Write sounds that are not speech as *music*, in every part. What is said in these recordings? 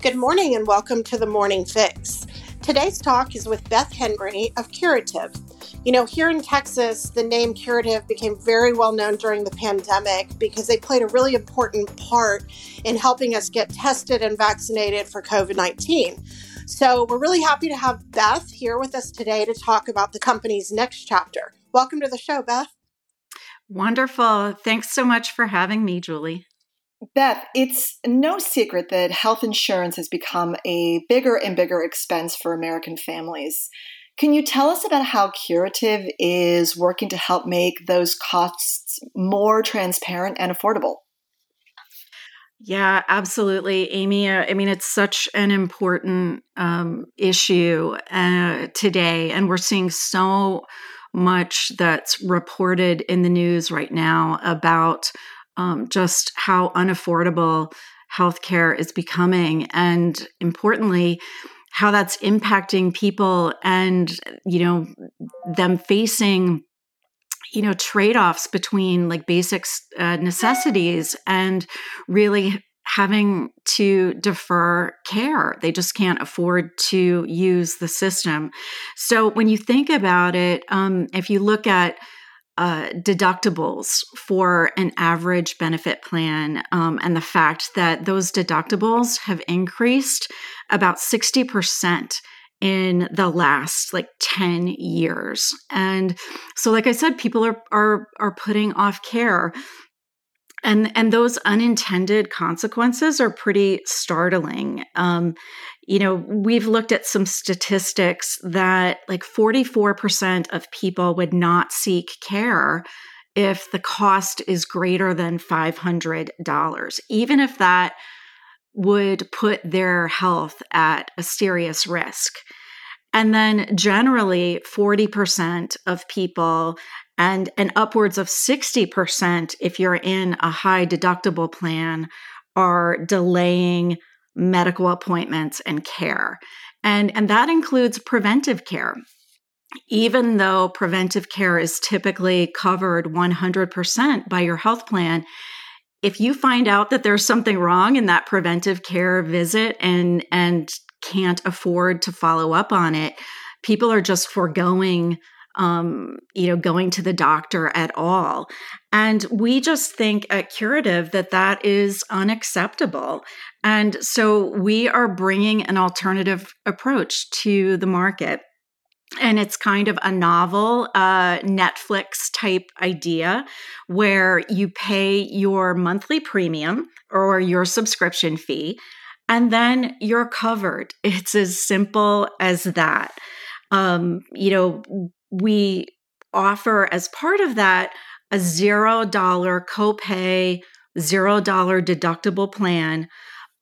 Good morning and welcome to the Morning Fix. Today's talk is with Beth Henry of Curative. You know, here in Texas, the name Curative became very well known during the pandemic because they played a really important part in helping us get tested and vaccinated for COVID 19. So, we're really happy to have Beth here with us today to talk about the company's next chapter. Welcome to the show, Beth. Wonderful. Thanks so much for having me, Julie. Beth, it's no secret that health insurance has become a bigger and bigger expense for American families. Can you tell us about how Curative is working to help make those costs more transparent and affordable? Yeah, absolutely, Amy. Uh, I mean, it's such an important um, issue uh, today, and we're seeing so much that's reported in the news right now about um, just how unaffordable healthcare is becoming, and importantly, how that's impacting people and you know them facing you know trade-offs between like basic uh, necessities and really having to defer care. They just can't afford to use the system. So when you think about it, um, if you look at uh, deductibles for an average benefit plan um, and the fact that those deductibles have increased about 60% in the last like 10 years. And so like i said people are are are putting off care. And and those unintended consequences are pretty startling. Um, you know we've looked at some statistics that like 44% of people would not seek care if the cost is greater than $500 even if that would put their health at a serious risk. And then generally 40% of people and and upwards of 60% if you're in a high deductible plan are delaying medical appointments and care. And and that includes preventive care. Even though preventive care is typically covered 100% by your health plan if you find out that there's something wrong in that preventive care visit and and can't afford to follow up on it people are just foregoing um, you know, going to the doctor at all. And we just think at Curative that that is unacceptable. And so we are bringing an alternative approach to the market. And it's kind of a novel uh, Netflix type idea where you pay your monthly premium or your subscription fee, and then you're covered. It's as simple as that. Um, you know, we offer as part of that a zero dollar copay, zero dollar deductible plan,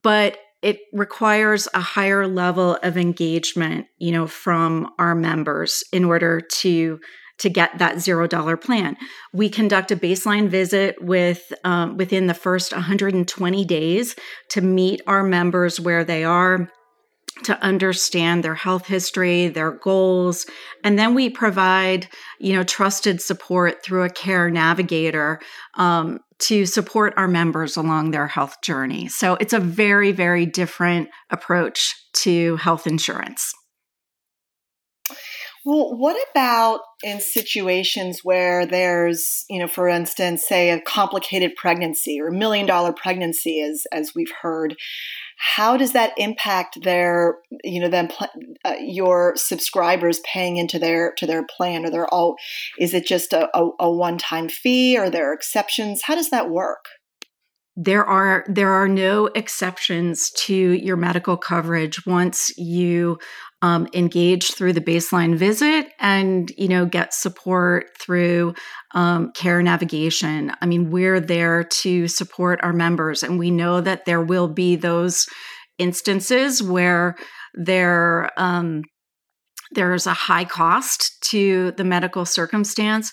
but it requires a higher level of engagement, you know, from our members in order to to get that zero dollar plan. We conduct a baseline visit with um, within the first 120 days to meet our members where they are to understand their health history, their goals, and then we provide, you know, trusted support through a care navigator um, to support our members along their health journey. So it's a very, very different approach to health insurance. Well, what about in situations where there's, you know, for instance, say a complicated pregnancy or a million dollar pregnancy, as as we've heard? How does that impact their, you know, them uh, your subscribers paying into their to their plan? Or they're all, is it just a, a, a one time fee? Or there exceptions? How does that work? There are there are no exceptions to your medical coverage once you um, engage through the baseline visit and you know get support through um, care navigation. I mean we're there to support our members and we know that there will be those instances where there um, there's a high cost to the medical circumstance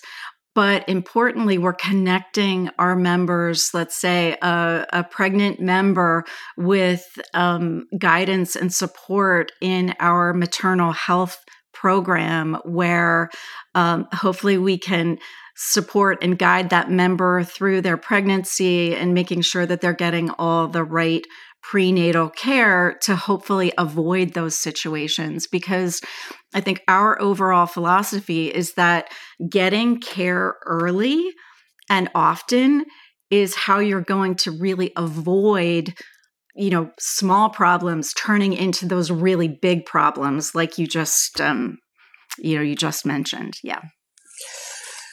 but importantly, we're connecting our members, let's say a, a pregnant member, with um, guidance and support in our maternal health program, where um, hopefully we can support and guide that member through their pregnancy and making sure that they're getting all the right prenatal care to hopefully avoid those situations because I think our overall philosophy is that getting care early and often is how you're going to really avoid you know small problems turning into those really big problems like you just um you know you just mentioned. Yeah.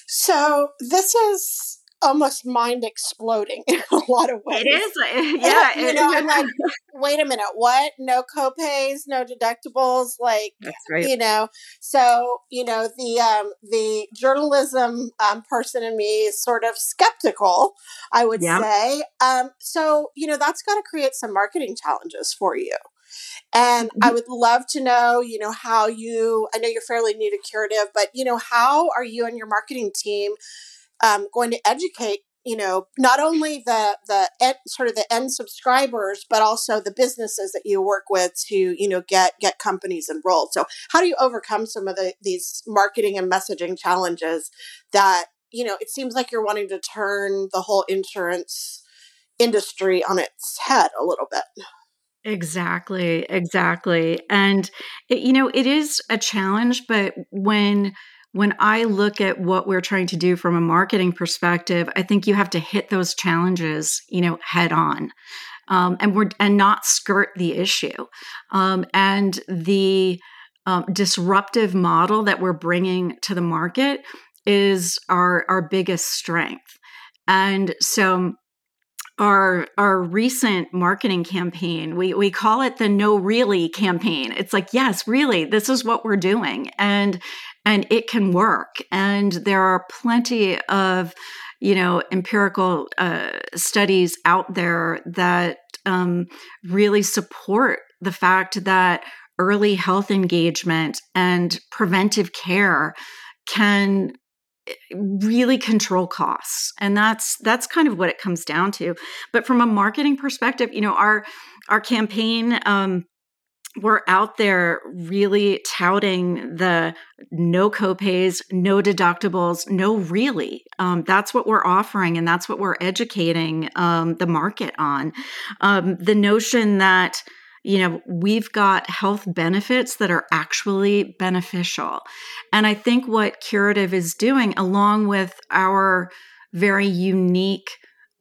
So this is almost mind exploding *laughs* in a lot of ways. It is, *laughs* yeah. you know, I'm like, *laughs* wait a minute, what? No copays, no deductibles, like, right. you know. So, you know, the um, the journalism um, person in me is sort of skeptical. I would yeah. say. Um, so, you know, that's got to create some marketing challenges for you. And mm-hmm. I would love to know, you know, how you, I know you're fairly new to Curative, but, you know, how are you and your marketing team um, going to educate you know not only the the sort of the end subscribers but also the businesses that you work with to you know get get companies enrolled. So how do you overcome some of the these marketing and messaging challenges that you know it seems like you're wanting to turn the whole insurance industry on its head a little bit? Exactly exactly. And it, you know it is a challenge but when when I look at what we're trying to do from a marketing perspective, I think you have to hit those challenges, you know, head on. Um, and we're and not skirt the issue. Um, and the um, disruptive model that we're bringing to the market is our our biggest strength. And so our our recent marketing campaign we we call it the no really campaign it's like yes really this is what we're doing and and it can work. And there are plenty of, you know, empirical uh, studies out there that um, really support the fact that early health engagement and preventive care can eh, really control costs and that's that's kind of what it comes down to but from a marketing perspective you know our our campaign um, we're out there really touting the no copays, no deductibles, no really. Um, that's what we're offering, and that's what we're educating um, the market on. Um, the notion that you know we've got health benefits that are actually beneficial, and I think what Curative is doing, along with our very unique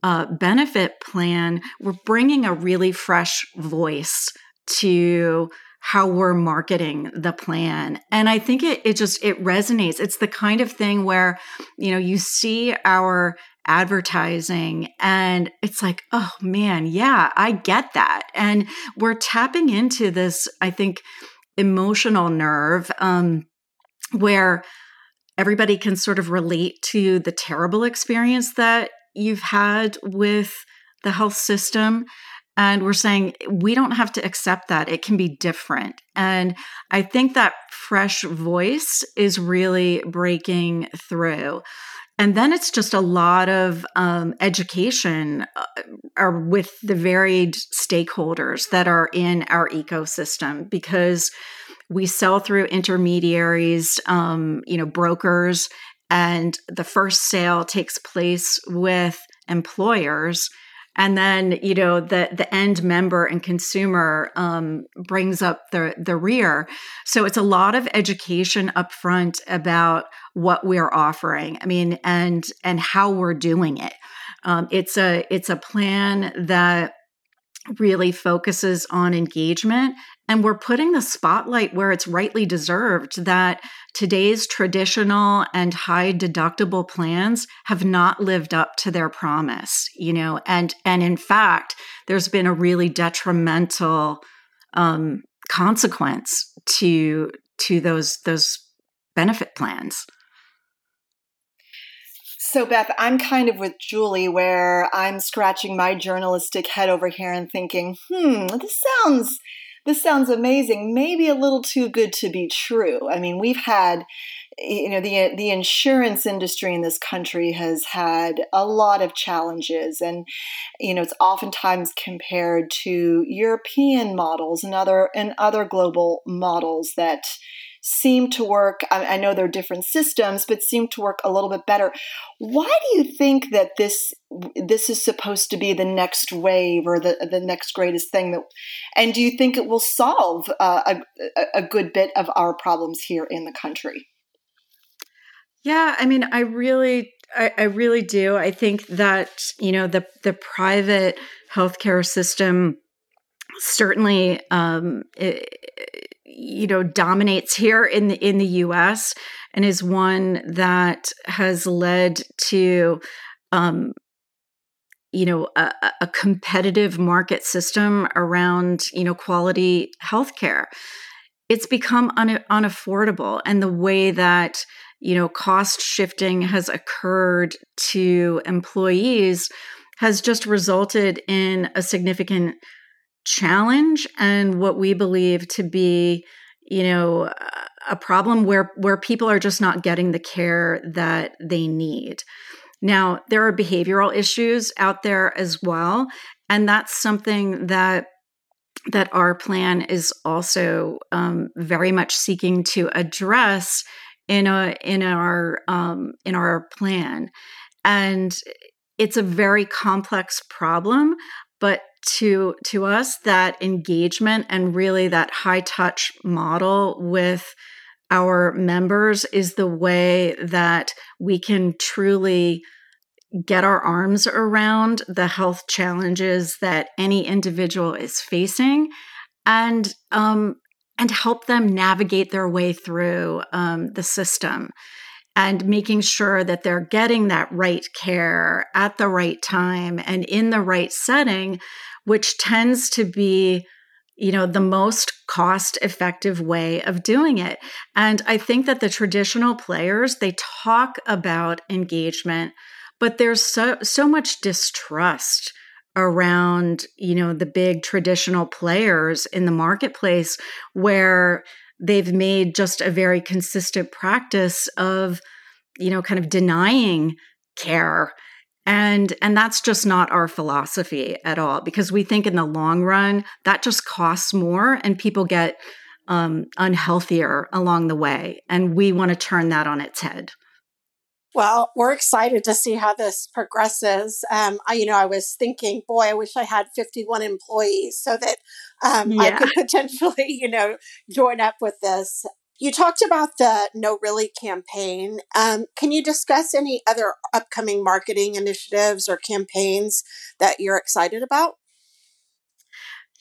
uh, benefit plan, we're bringing a really fresh voice to how we're marketing the plan. And i think it it just it resonates. It's the kind of thing where you know you see our advertising and it's like oh man yeah i get that. And we're tapping into this i think emotional nerve um where everybody can sort of relate to the terrible experience that you've had with the health system and we're saying we don't have to accept that. It can be different. And I think that fresh voice is really breaking through. And then it's just a lot of um, education uh, with the varied stakeholders that are in our ecosystem because we sell through intermediaries, um, you know, brokers, and the first sale takes place with employers and then you know the the end member and consumer um, brings up the the rear. So it's a lot of education up front about what we're offering i mean and and how we're doing it. Um, it's a it's a plan that really focuses on engagement and we're putting the spotlight where it's rightly deserved that today's traditional and high deductible plans have not lived up to their promise, you know, and and in fact, there's been a really detrimental um, consequence to to those those benefit plans. So, Beth, I'm kind of with Julie where I'm scratching my journalistic head over here and thinking, hmm, this sounds this sounds amazing, maybe a little too good to be true. I mean, we've had you know the the insurance industry in this country has had a lot of challenges and you know it's oftentimes compared to European models and other and other global models that seem to work. I, I know there are different systems, but seem to work a little bit better. Why do you think that this this is supposed to be the next wave or the the next greatest thing that? And do you think it will solve uh, a, a good bit of our problems here in the country? Yeah, I mean, I really I, I, really do. I think that you know the the private healthcare system certainly um, you know dominates here in the in the U.S. and is one that has led to um, you know a, a, competitive market system around you know quality healthcare. It's become un, unaffordable, and the way that you know cost shifting has occurred to employees has just resulted in a significant challenge and what we believe to be you know a problem where where people are just not getting the care that they need. Now there are behavioral issues out there as well and that's something that that our plan is also um, very much seeking to address in a in our um, in our plan. And it's a very complex problem but to to us that engagement and really that high touch model with our members is the way that we can truly get our arms around the health challenges that any individual is facing and um, and help them navigate their way through um, the system and making sure that they're getting that right care at the right time and in the right setting which tends to be you know the most cost effective way of doing it. And i think that the traditional players they talk about engagement but there's so so much distrust around you know the big traditional players in the marketplace where they've made just a very consistent practice of you know kind of denying care. And and that's just not our philosophy at all because we think in the long run that just costs more and people get um, unhealthier along the way and we want to turn that on its head well, we're excited to see how this progresses. Um, I, you know, I was thinking, boy, I wish I had 51 employees so that um, yeah. I could *laughs* potentially, you know, join up with this. You talked about the No Really campaign. Um, can you discuss any other upcoming marketing initiatives or campaigns that you're excited about?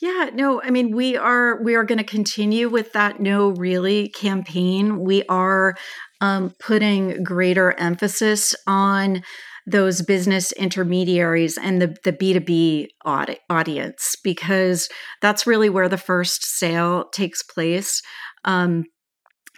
Yeah, no, I mean we are we are going to continue with that no really campaign. We are um, putting greater emphasis on those business intermediaries and the, the B2B audi- audience because that's really where the first sale takes place. Um,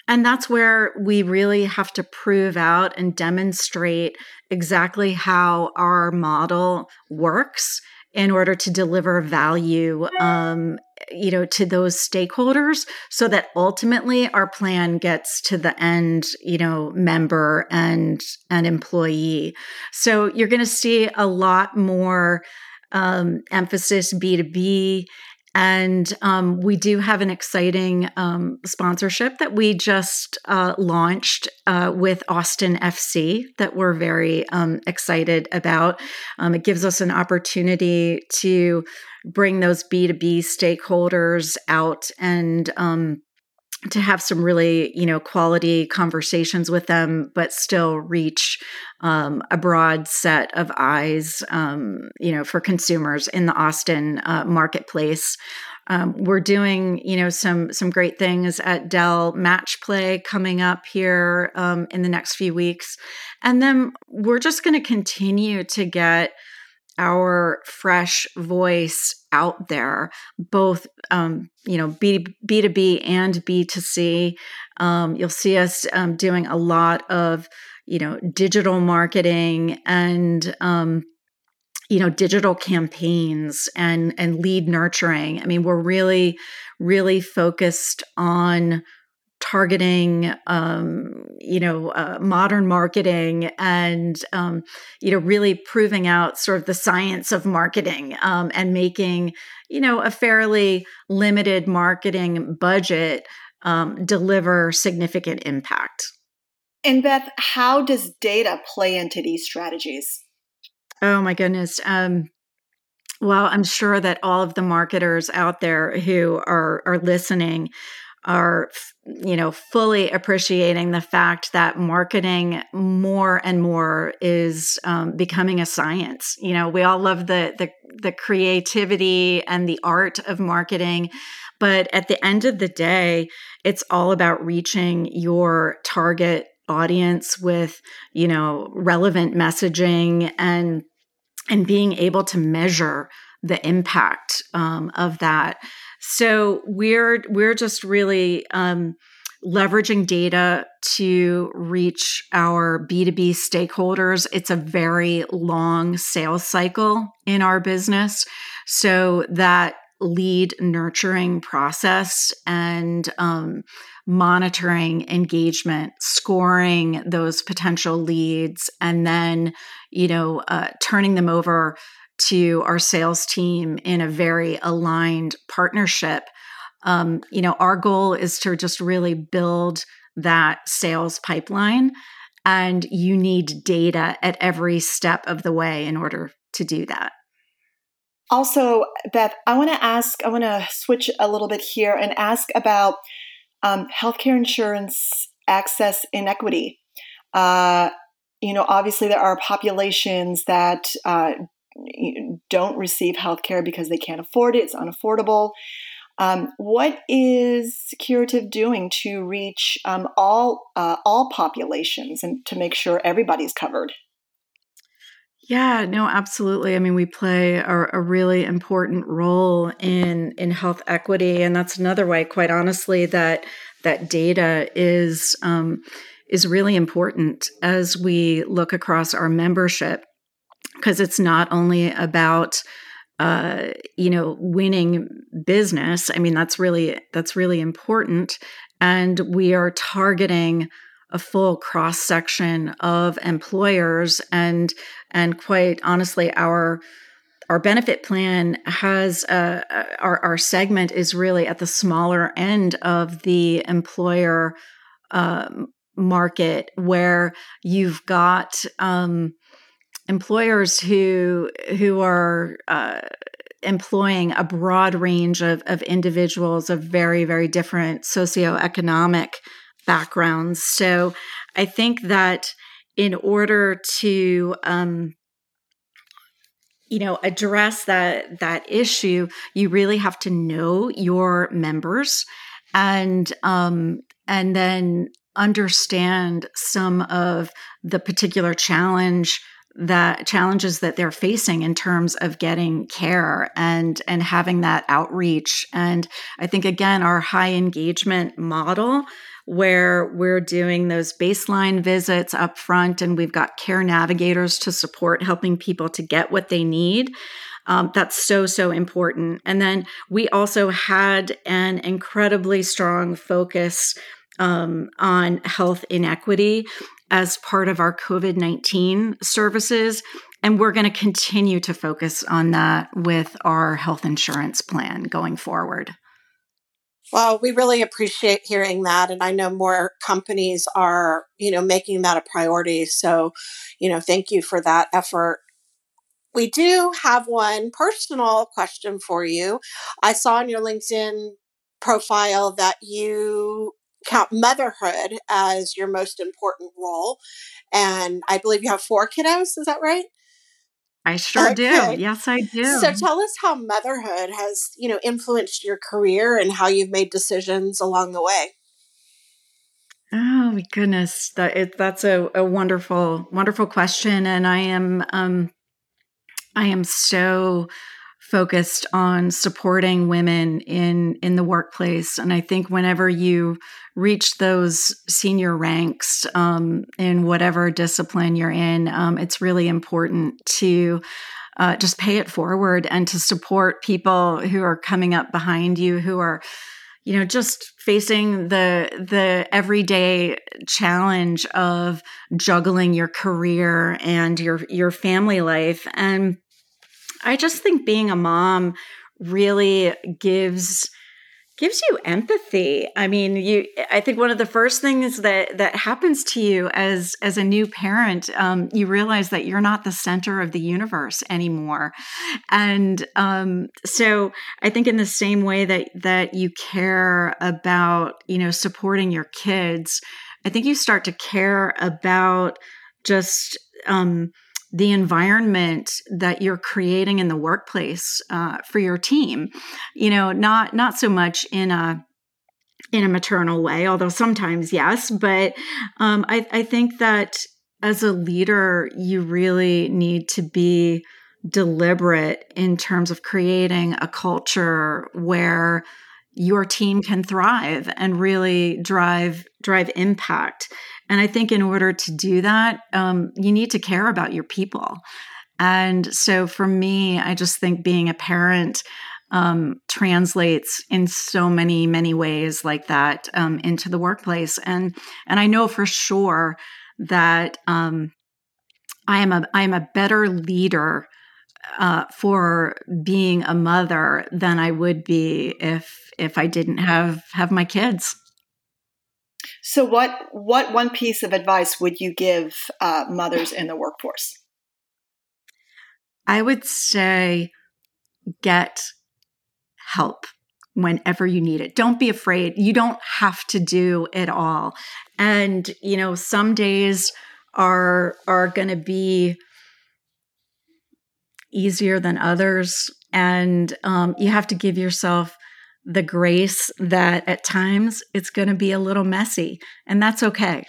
and that's where we really have to prove out and demonstrate exactly how our model works in order to deliver value um, you know to those stakeholders so that ultimately our plan gets to the end you know member and an employee. So you're going to see a lot more um, emphasis b2b and um, we do have an exciting um, sponsorship that we just uh, launched uh, with Austin FC that we're very um, excited about. Um, it gives us an opportunity to bring those B2B stakeholders out and um, to have some really you know quality conversations with them but still reach um, a broad set of eyes um, you know for consumers in the austin uh, marketplace. Um, we're doing you know some some great things at dell match play coming up here um, in the next few weeks. And then we're just going to continue to get our fresh voice out there, both um, you know B B two B and B two C. Um, you'll see us um, doing a lot of you know digital marketing and um, you know digital campaigns and and lead nurturing. I mean, we're really really focused on targeting um, you know uh, modern marketing and um, you know really proving out sort of the science of marketing um, and making you know a fairly limited marketing budget um, deliver significant impact. And Beth, how does data play into these strategies? Oh my goodness. Um, well, I'm sure that all of the marketers out there who are are listening are you know fully appreciating the fact that marketing more and more is um, becoming a science. You know we all love the, the the creativity and the art of marketing but at the end of the day it's all about reaching your target audience with you know relevant messaging and and being able to measure the impact um, of that so we're we're just really um, leveraging data to reach our B2B stakeholders. It's a very long sales cycle in our business. So that lead nurturing process and um, monitoring engagement, scoring those potential leads, and then, you know, uh, turning them over to our sales team in a very aligned partnership. Um, you know, our goal is to just really build that sales pipeline, and you need data at every step of the way in order to do that. Also, Beth, I want to ask, I want to switch a little bit here and ask about um, healthcare insurance access inequity. Uh, you know, obviously, there are populations that uh, don't receive health care because they can't afford it, it's unaffordable. Um, what is Curative doing to reach um, all uh, all populations and to make sure everybody's covered? Yeah, no, absolutely. I mean, we play a, a, really important role in in health equity, and that's another way, quite honestly, that that data is um, is really important as we look across our membership because it's not only about uh, you know winning business i mean that's really that's really important and we are targeting a full cross section of employers and and quite honestly our our benefit plan has uh, uh our our segment is really at the smaller end of the employer uh, market where you've got um, employers who who are uh, employing a broad range of, of individuals of very very different socioeconomic backgrounds. So i think that in order to um, you know address that that issue you really have to know your members and um, and then understand some of the particular challenge that challenges that they're facing in terms of getting care and and having that outreach. And i think again our high engagement model where we're doing those baseline visits up front and we've got care navigators to support helping people to get what they need um, that's so so important. And then we also had an incredibly strong focus um, on health inequity as part of our COVID 19 services. And we're going to continue to focus on that with our health insurance plan going forward. Well, we really appreciate hearing that. And I know more companies are, you know, making that a priority. So, you know, thank you for that effort. We do have one personal question for you. I saw on your LinkedIn profile that you count motherhood as your most important role. And I believe you have four kiddos. Is that right? I sure okay. do. Yes, I do. So tell us how motherhood has, you know, influenced your career and how you've made decisions along the way. Oh my goodness, that it, that's a, a wonderful, wonderful question, and I am, um, I am so focused on supporting women in in the workplace. And i think whenever you reach those senior ranks um, in whatever discipline you're in um, it's really important to uh, just pay it forward and to support people who are coming up behind you who are you know just facing the the everyday challenge of juggling your career and your your family life. And I just think being a mom really gives gives you empathy. I mean, you I think one of the first things that that happens to you as as a new parent, um, you realize that you're not the center of the universe anymore. And um, so I think in the same way that that you care about, you know, supporting your kids, I think you start to care about just um, the environment that you're creating in the workplace uh, for your team. You know not not so much in a in a maternal way although sometimes yes but um, I, I think that as a leader you really need to be deliberate in terms of creating a culture where your team can thrive and really drive drive impact and I think in order to do that, um, you need to care about your people. And so for me, I just think being a parent um, translates in so many, many ways like that um, into the workplace. And and I know for sure that um, I am a I am a better leader uh, for being a mother than I would be if if I didn't have have my kids. So, what what one piece of advice would you give uh, mothers in the workforce? I would say get help whenever you need it. Don't be afraid. You don't have to do it all. And you know, some days are are going to be easier than others and um, you have to give yourself the grace that at times it's going to be a little messy, and that's okay.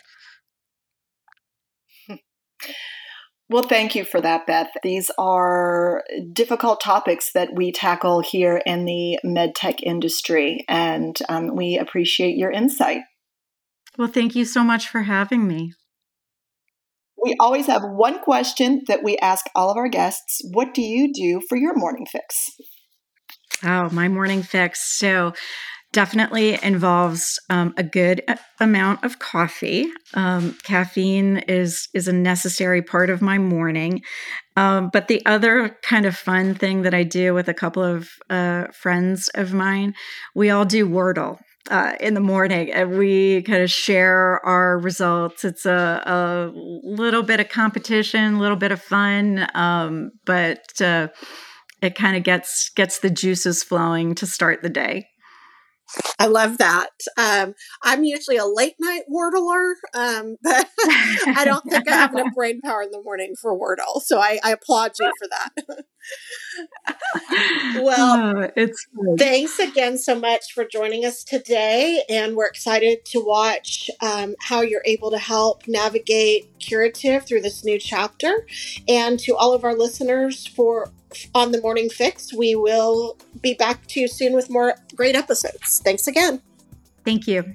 Well, thank you for that, Beth. These are difficult topics that we tackle here in the medtech industry, and um, we appreciate your insight. Well, thank you so much for having me. We always have one question that we ask all of our guests What do you do for your morning fix? Oh, my morning fix. So, definitely involves um, a good amount of coffee. Um, caffeine is is a necessary part of my morning. Um, but the other kind of fun thing that I do with a couple of uh, friends of mine, we all do Wordle. Uh, in the morning, and we kind of share our results. It's a, a little bit of competition, a little bit of fun, um, but uh, it kind of gets gets the juices flowing to start the day. I love that. Um, I'm usually a late night Wordler, um, *laughs* but I don't think I have enough *laughs* brain power in the morning for Wordle. So I, I applaud you for that. *laughs* well, oh, it's good. thanks again so much for joining us today. And we're excited to watch um, how you're able to help navigate curative through this new chapter. And to all of our listeners for on the morning fix. We will be back to you soon with more great episodes. Thanks again. Thank you.